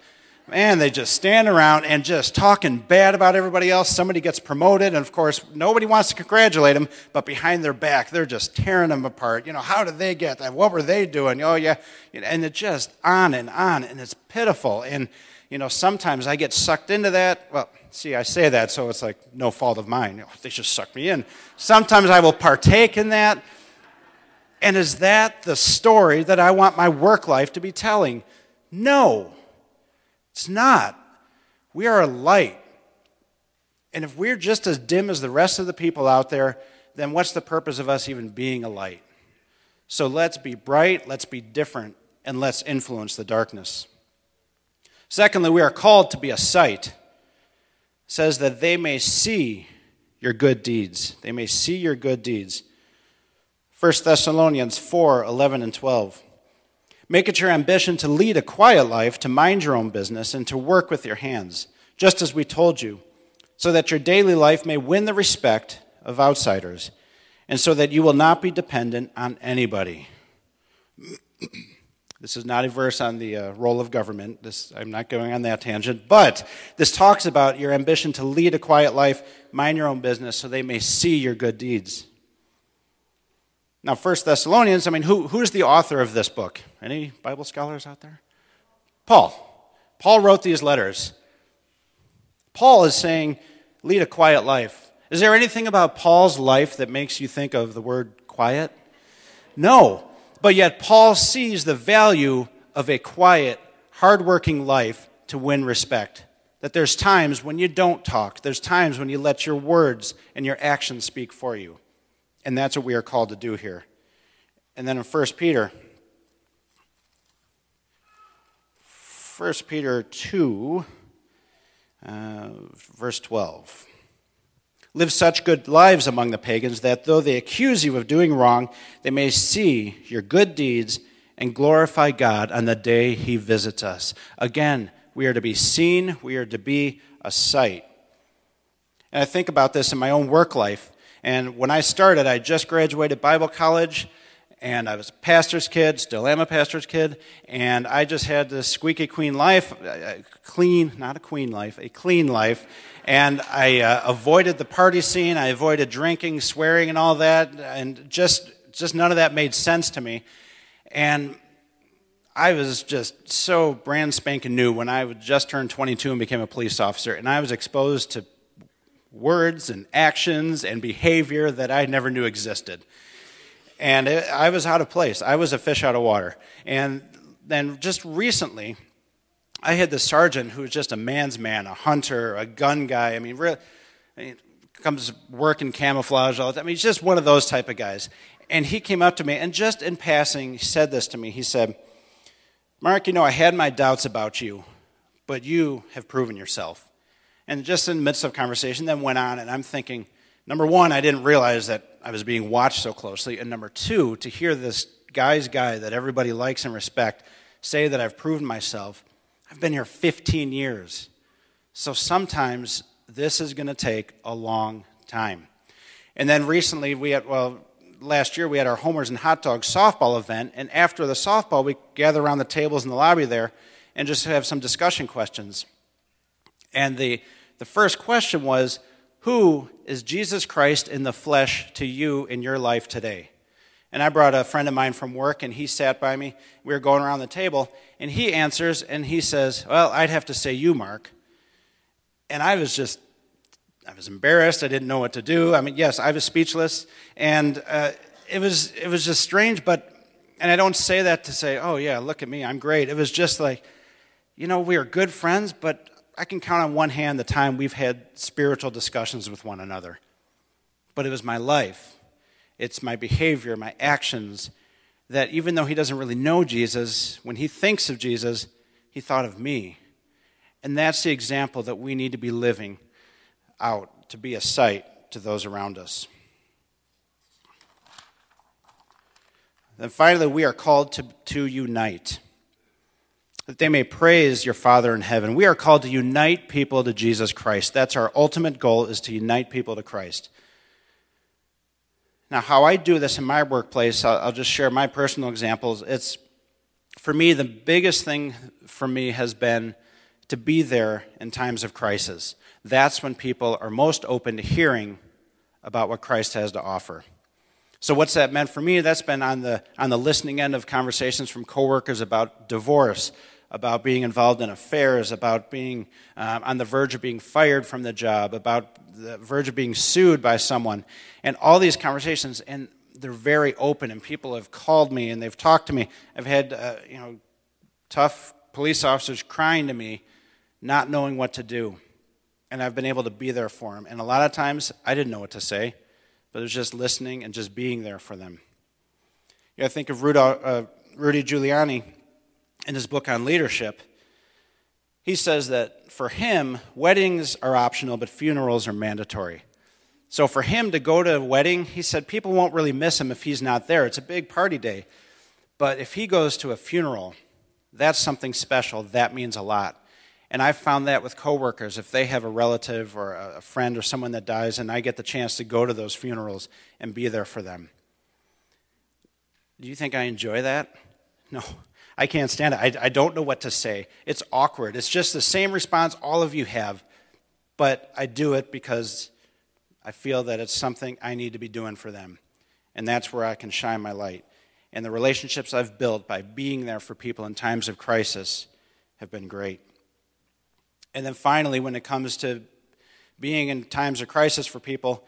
Man, they just stand around and just talking bad about everybody else. Somebody gets promoted, and of course, nobody wants to congratulate them, but behind their back, they're just tearing them apart. You know, how did they get that? What were they doing? Oh, yeah. And it's just on and on, and it's pitiful. And, you know, sometimes I get sucked into that. Well, see, I say that, so it's like no fault of mine. They just sucked me in. Sometimes I will partake in that. And is that the story that I want my work life to be telling? No. It's not. We are a light. And if we're just as dim as the rest of the people out there, then what's the purpose of us even being a light? So let's be bright, let's be different, and let's influence the darkness. Secondly, we are called to be a sight. It says that they may see your good deeds. They may see your good deeds. 1 Thessalonians 4 11 and 12. Make it your ambition to lead a quiet life, to mind your own business, and to work with your hands, just as we told you, so that your daily life may win the respect of outsiders, and so that you will not be dependent on anybody. This is not a verse on the uh, role of government. This, I'm not going on that tangent. But this talks about your ambition to lead a quiet life, mind your own business, so they may see your good deeds. Now, First Thessalonians, I mean, who, who's the author of this book? Any Bible scholars out there? Paul. Paul wrote these letters. Paul is saying, lead a quiet life. Is there anything about Paul's life that makes you think of the word quiet? No. But yet, Paul sees the value of a quiet, hardworking life to win respect. That there's times when you don't talk, there's times when you let your words and your actions speak for you. And that's what we are called to do here. And then in 1 Peter, 1 Peter 2, uh, verse 12. Live such good lives among the pagans that though they accuse you of doing wrong, they may see your good deeds and glorify God on the day he visits us. Again, we are to be seen, we are to be a sight. And I think about this in my own work life. And when I started, I just graduated Bible college, and I was a pastor's kid, still am a pastor's kid, and I just had this squeaky clean life, clean, not a queen life, a clean life. And I uh, avoided the party scene, I avoided drinking, swearing, and all that, and just, just none of that made sense to me. And I was just so brand spanking new when I just turned 22 and became a police officer, and I was exposed to words and actions and behavior that I never knew existed. And it, I was out of place. I was a fish out of water. And then just recently, I had the sergeant who was just a man's man, a hunter, a gun guy. I mean, really, I mean, comes work in camouflage all the time. I mean, he's just one of those type of guys. And he came up to me, and just in passing, he said this to me. He said, Mark, you know, I had my doubts about you, but you have proven yourself. And just in the midst of conversation, then went on, and I'm thinking, number one, I didn't realize that I was being watched so closely. And number two, to hear this guy's guy that everybody likes and respect say that I've proven myself, I've been here 15 years. So sometimes this is going to take a long time. And then recently, we had, well, last year we had our Homers and Hot Dogs softball event. And after the softball, we gather around the tables in the lobby there and just have some discussion questions. And the, the first question was Who is Jesus Christ in the flesh to you in your life today? And I brought a friend of mine from work, and he sat by me. We were going around the table, and he answers, and he says, Well, I'd have to say you, Mark. And I was just, I was embarrassed. I didn't know what to do. I mean, yes, I was speechless. And uh, it, was, it was just strange, but, and I don't say that to say, Oh, yeah, look at me, I'm great. It was just like, you know, we are good friends, but I can count on one hand the time we've had spiritual discussions with one another. But it was my life, it's my behavior, my actions, that even though he doesn't really know Jesus, when he thinks of Jesus, he thought of me. And that's the example that we need to be living out to be a sight to those around us. Then finally, we are called to, to unite that they may praise your Father in heaven. We are called to unite people to Jesus Christ. That's our ultimate goal is to unite people to Christ. Now, how I do this in my workplace, I'll, just share my personal examples. It's for me the biggest thing for me has been to be there in times of crisis. That's when people are most open to hearing about what Christ has to offer. So what's that meant for me? That's been on the on the listening end of conversations from coworkers about divorce, about being involved in affairs, about being um, on the verge of being fired from the job, about the verge of being sued by someone, and all these conversations. And they're very open, and people have called me and they've talked to me. I've had uh, you know tough police officers crying to me, not knowing what to do, and I've been able to be there for them. And a lot of times I didn't know what to say but it was just listening and just being there for them. You know, I think of Rudy, uh, Rudy Giuliani in his book on leadership. He says that for him, weddings are optional, but funerals are mandatory. So for him to go to a wedding, he said people won't really miss him if he's not there. It's a big party day. But if he goes to a funeral, that's something special. That means a lot. And I've found that with coworkers, if they have a relative or a friend or someone that dies, and I get the chance to go to those funerals and be there for them. Do you think I enjoy that? No, I can't stand it. I, I don't know what to say. It's awkward. It's just the same response all of you have, but I do it because I feel that it's something I need to be doing for them. And that's where I can shine my light. And the relationships I've built by being there for people in times of crisis have been great. And then finally, when it comes to being in times of crisis for people,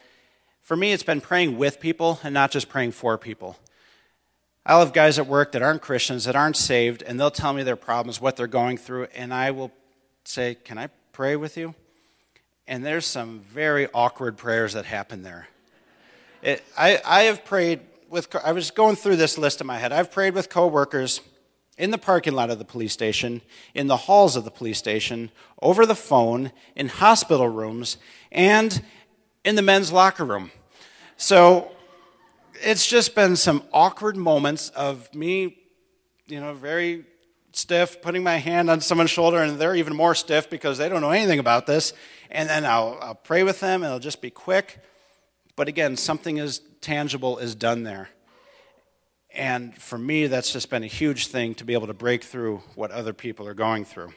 for me, it's been praying with people and not just praying for people. I'll have guys at work that aren't Christians, that aren't saved, and they'll tell me their problems, what they're going through, and I will say, Can I pray with you? And there's some very awkward prayers that happen there. It, I, I have prayed with, I was going through this list in my head. I've prayed with coworkers in the parking lot of the police station, in the halls of the police station, over the phone, in hospital rooms, and in the men's locker room. So it's just been some awkward moments of me, you know, very stiff, putting my hand on someone's shoulder, and they're even more stiff because they don't know anything about this. And then I'll, I'll pray with them, and it'll just be quick. But again, something is tangible is done there. And for me, that's just been a huge thing to be able to break through what other people are going through.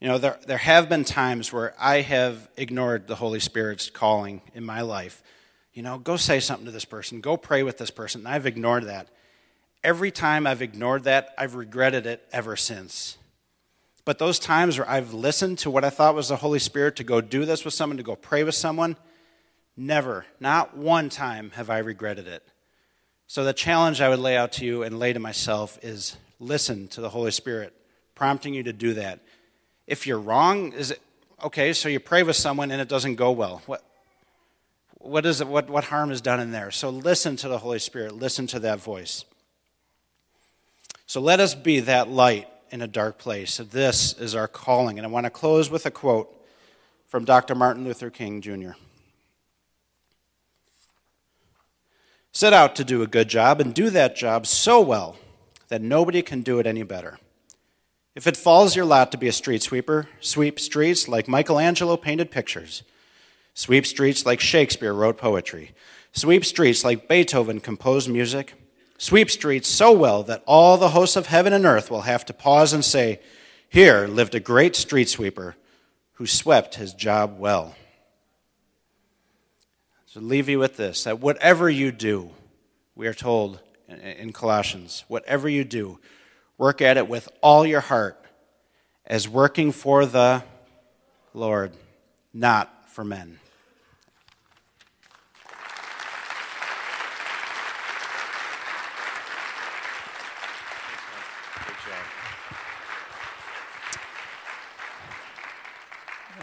You know, there, there have been times where I have ignored the Holy Spirit's calling in my life. You know, go say something to this person, go pray with this person. And I've ignored that. Every time I've ignored that, I've regretted it ever since. But those times where I've listened to what I thought was the Holy Spirit to go do this with someone, to go pray with someone, never, not one time have I regretted it. So, the challenge I would lay out to you and lay to myself is listen to the Holy Spirit, prompting you to do that. If you're wrong, is it okay? So, you pray with someone and it doesn't go well. What, what is it? What, what harm is done in there? So, listen to the Holy Spirit, listen to that voice. So, let us be that light in a dark place. This is our calling. And I want to close with a quote from Dr. Martin Luther King Jr. Set out to do a good job and do that job so well that nobody can do it any better. If it falls your lot to be a street sweeper, sweep streets like Michelangelo painted pictures. Sweep streets like Shakespeare wrote poetry. Sweep streets like Beethoven composed music. Sweep streets so well that all the hosts of heaven and earth will have to pause and say, Here lived a great street sweeper who swept his job well. So leave you with this that whatever you do, we are told in Colossians, whatever you do, work at it with all your heart as working for the Lord, not for men.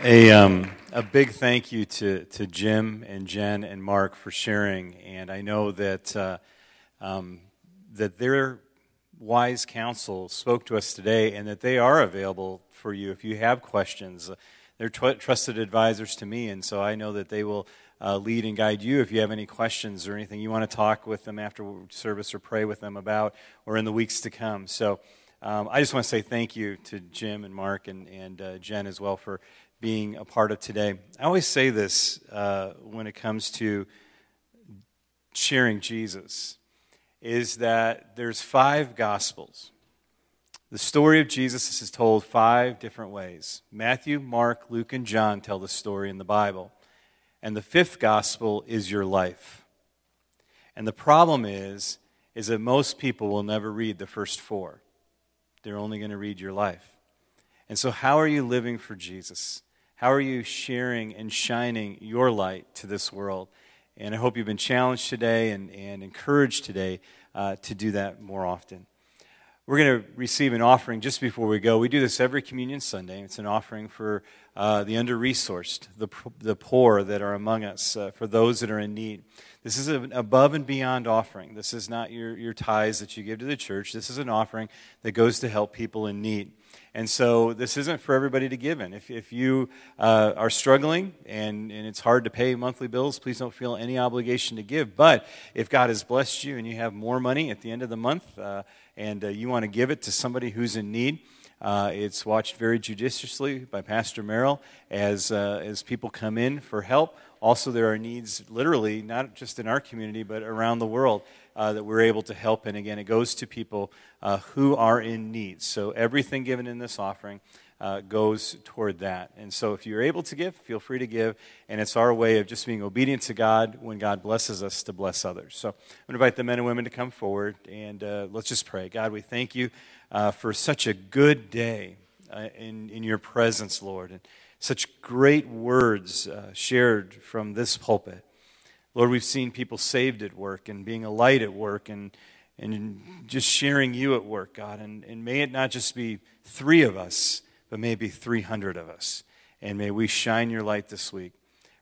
A, um, a big thank you to, to Jim and Jen and Mark for sharing. And I know that, uh, um, that their wise counsel spoke to us today and that they are available for you if you have questions. They're tw- trusted advisors to me, and so I know that they will uh, lead and guide you if you have any questions or anything you want to talk with them after service or pray with them about or in the weeks to come. So um, I just want to say thank you to Jim and Mark and, and uh, Jen as well for being a part of today. I always say this uh, when it comes to sharing Jesus is that there's five gospels The story of Jesus is told five different ways. Matthew, Mark, Luke, and John tell the story in the Bible. And the fifth gospel is your life. And the problem is, is that most people will never read the first four. They're only going to read your life. And so, how are you living for Jesus? How are you sharing and shining your light to this world? And I hope you've been challenged today and, and encouraged today uh, to do that more often. We're going to receive an offering just before we go. We do this every Communion Sunday. It's an offering for uh, the under resourced, the, the poor that are among us, uh, for those that are in need. This is an above and beyond offering. This is not your, your tithes that you give to the church. This is an offering that goes to help people in need. And so this isn't for everybody to give in. If, if you uh, are struggling and, and it's hard to pay monthly bills, please don't feel any obligation to give. But if God has blessed you and you have more money at the end of the month uh, and uh, you want to give it to somebody who's in need, uh, it's watched very judiciously by Pastor Merrill as, uh, as people come in for help. Also, there are needs literally, not just in our community, but around the world uh, that we're able to help. And again, it goes to people uh, who are in need. So everything given in this offering uh, goes toward that. And so if you're able to give, feel free to give. And it's our way of just being obedient to God when God blesses us to bless others. So I'm going to invite the men and women to come forward and uh, let's just pray. God, we thank you uh, for such a good day uh, in, in your presence, Lord. And such great words shared from this pulpit. Lord, we've seen people saved at work and being a light at work and, and just sharing you at work, God. And, and may it not just be three of us, but maybe 300 of us. And may we shine your light this week.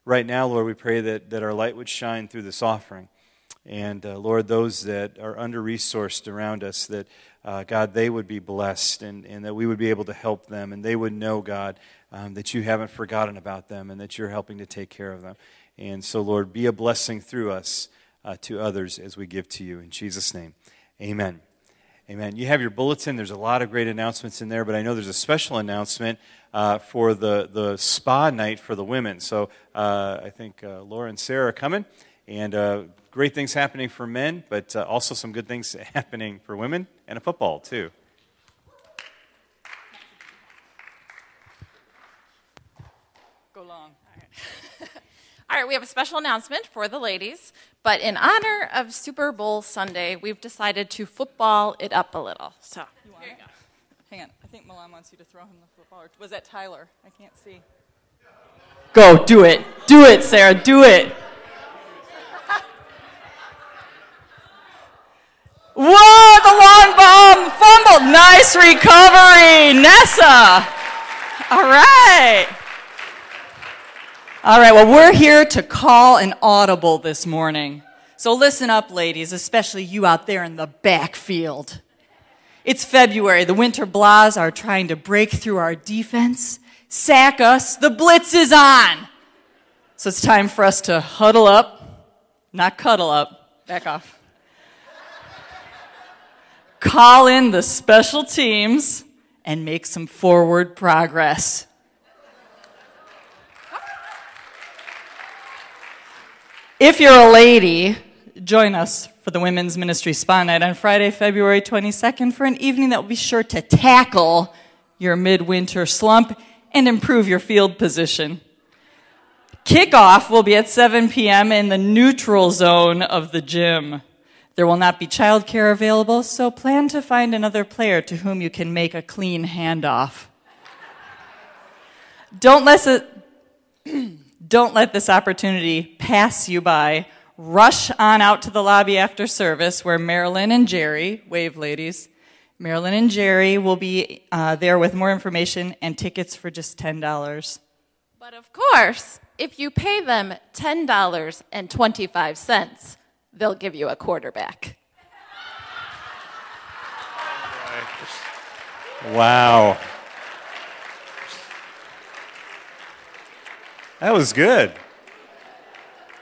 Right now, Lord, we pray that, that our light would shine through this offering. And uh, Lord, those that are under resourced around us, that uh, God, they would be blessed and, and that we would be able to help them and they would know, God, um, that you haven't forgotten about them and that you're helping to take care of them. And so, Lord, be a blessing through us uh, to others as we give to you. In Jesus' name, amen. Amen. You have your bulletin. There's a lot of great announcements in there, but I know there's a special announcement uh, for the, the spa night for the women. So uh, I think uh, Laura and Sarah are coming, and uh, great things happening for men, but uh, also some good things happening for women and a football, too. All right, we have a special announcement for the ladies, but in honor of Super Bowl Sunday, we've decided to football it up a little. So, you here you go. Hang on, I think Milan wants you to throw him the football. Or was that Tyler? I can't see. Go, do it. Do it, Sarah, do it. Whoa, the long bomb fumbled. Nice recovery, Nessa. All right. All right, well, we're here to call an audible this morning. So listen up, ladies, especially you out there in the backfield. It's February. The Winter Blahs are trying to break through our defense, sack us. The blitz is on. So it's time for us to huddle up, not cuddle up, back off. Call in the special teams and make some forward progress. If you're a lady, join us for the Women's Ministry Spa Night on Friday, February 22nd for an evening that will be sure to tackle your midwinter slump and improve your field position. Kickoff will be at 7 p.m. in the neutral zone of the gym. There will not be childcare available, so plan to find another player to whom you can make a clean handoff. Don't let it. Don't let this opportunity pass you by. Rush on out to the lobby after service where Marilyn and Jerry, wave ladies, Marilyn and Jerry will be uh, there with more information and tickets for just $10. But of course, if you pay them $10.25, they'll give you a quarterback. Wow. That was good.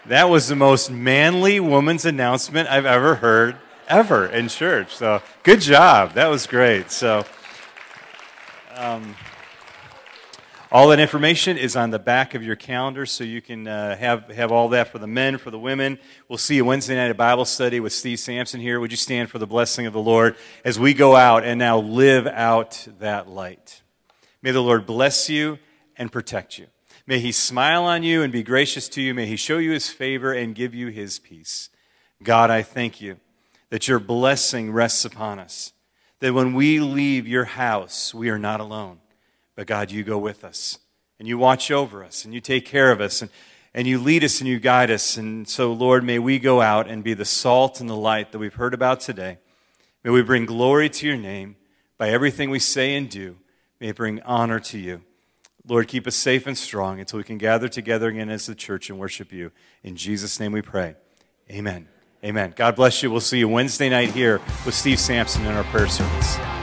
That was the most manly woman's announcement I've ever heard, ever in church. So good job. That was great. So, um, All that information is on the back of your calendar, so you can uh, have, have all that for the men, for the women. We'll see you Wednesday night at Bible study with Steve Sampson here. Would you stand for the blessing of the Lord as we go out and now live out that light? May the Lord bless you and protect you. May he smile on you and be gracious to you. May he show you his favor and give you his peace. God, I thank you that your blessing rests upon us, that when we leave your house, we are not alone but God, you go with us and you watch over us and you take care of us and, and you lead us and you guide us. And so, Lord, may we go out and be the salt and the light that we've heard about today. May we bring glory to your name by everything we say and do. May it bring honor to you. Lord, keep us safe and strong until we can gather together again as the church and worship you. In Jesus' name we pray. Amen. Amen. God bless you. We'll see you Wednesday night here with Steve Sampson in our prayer service.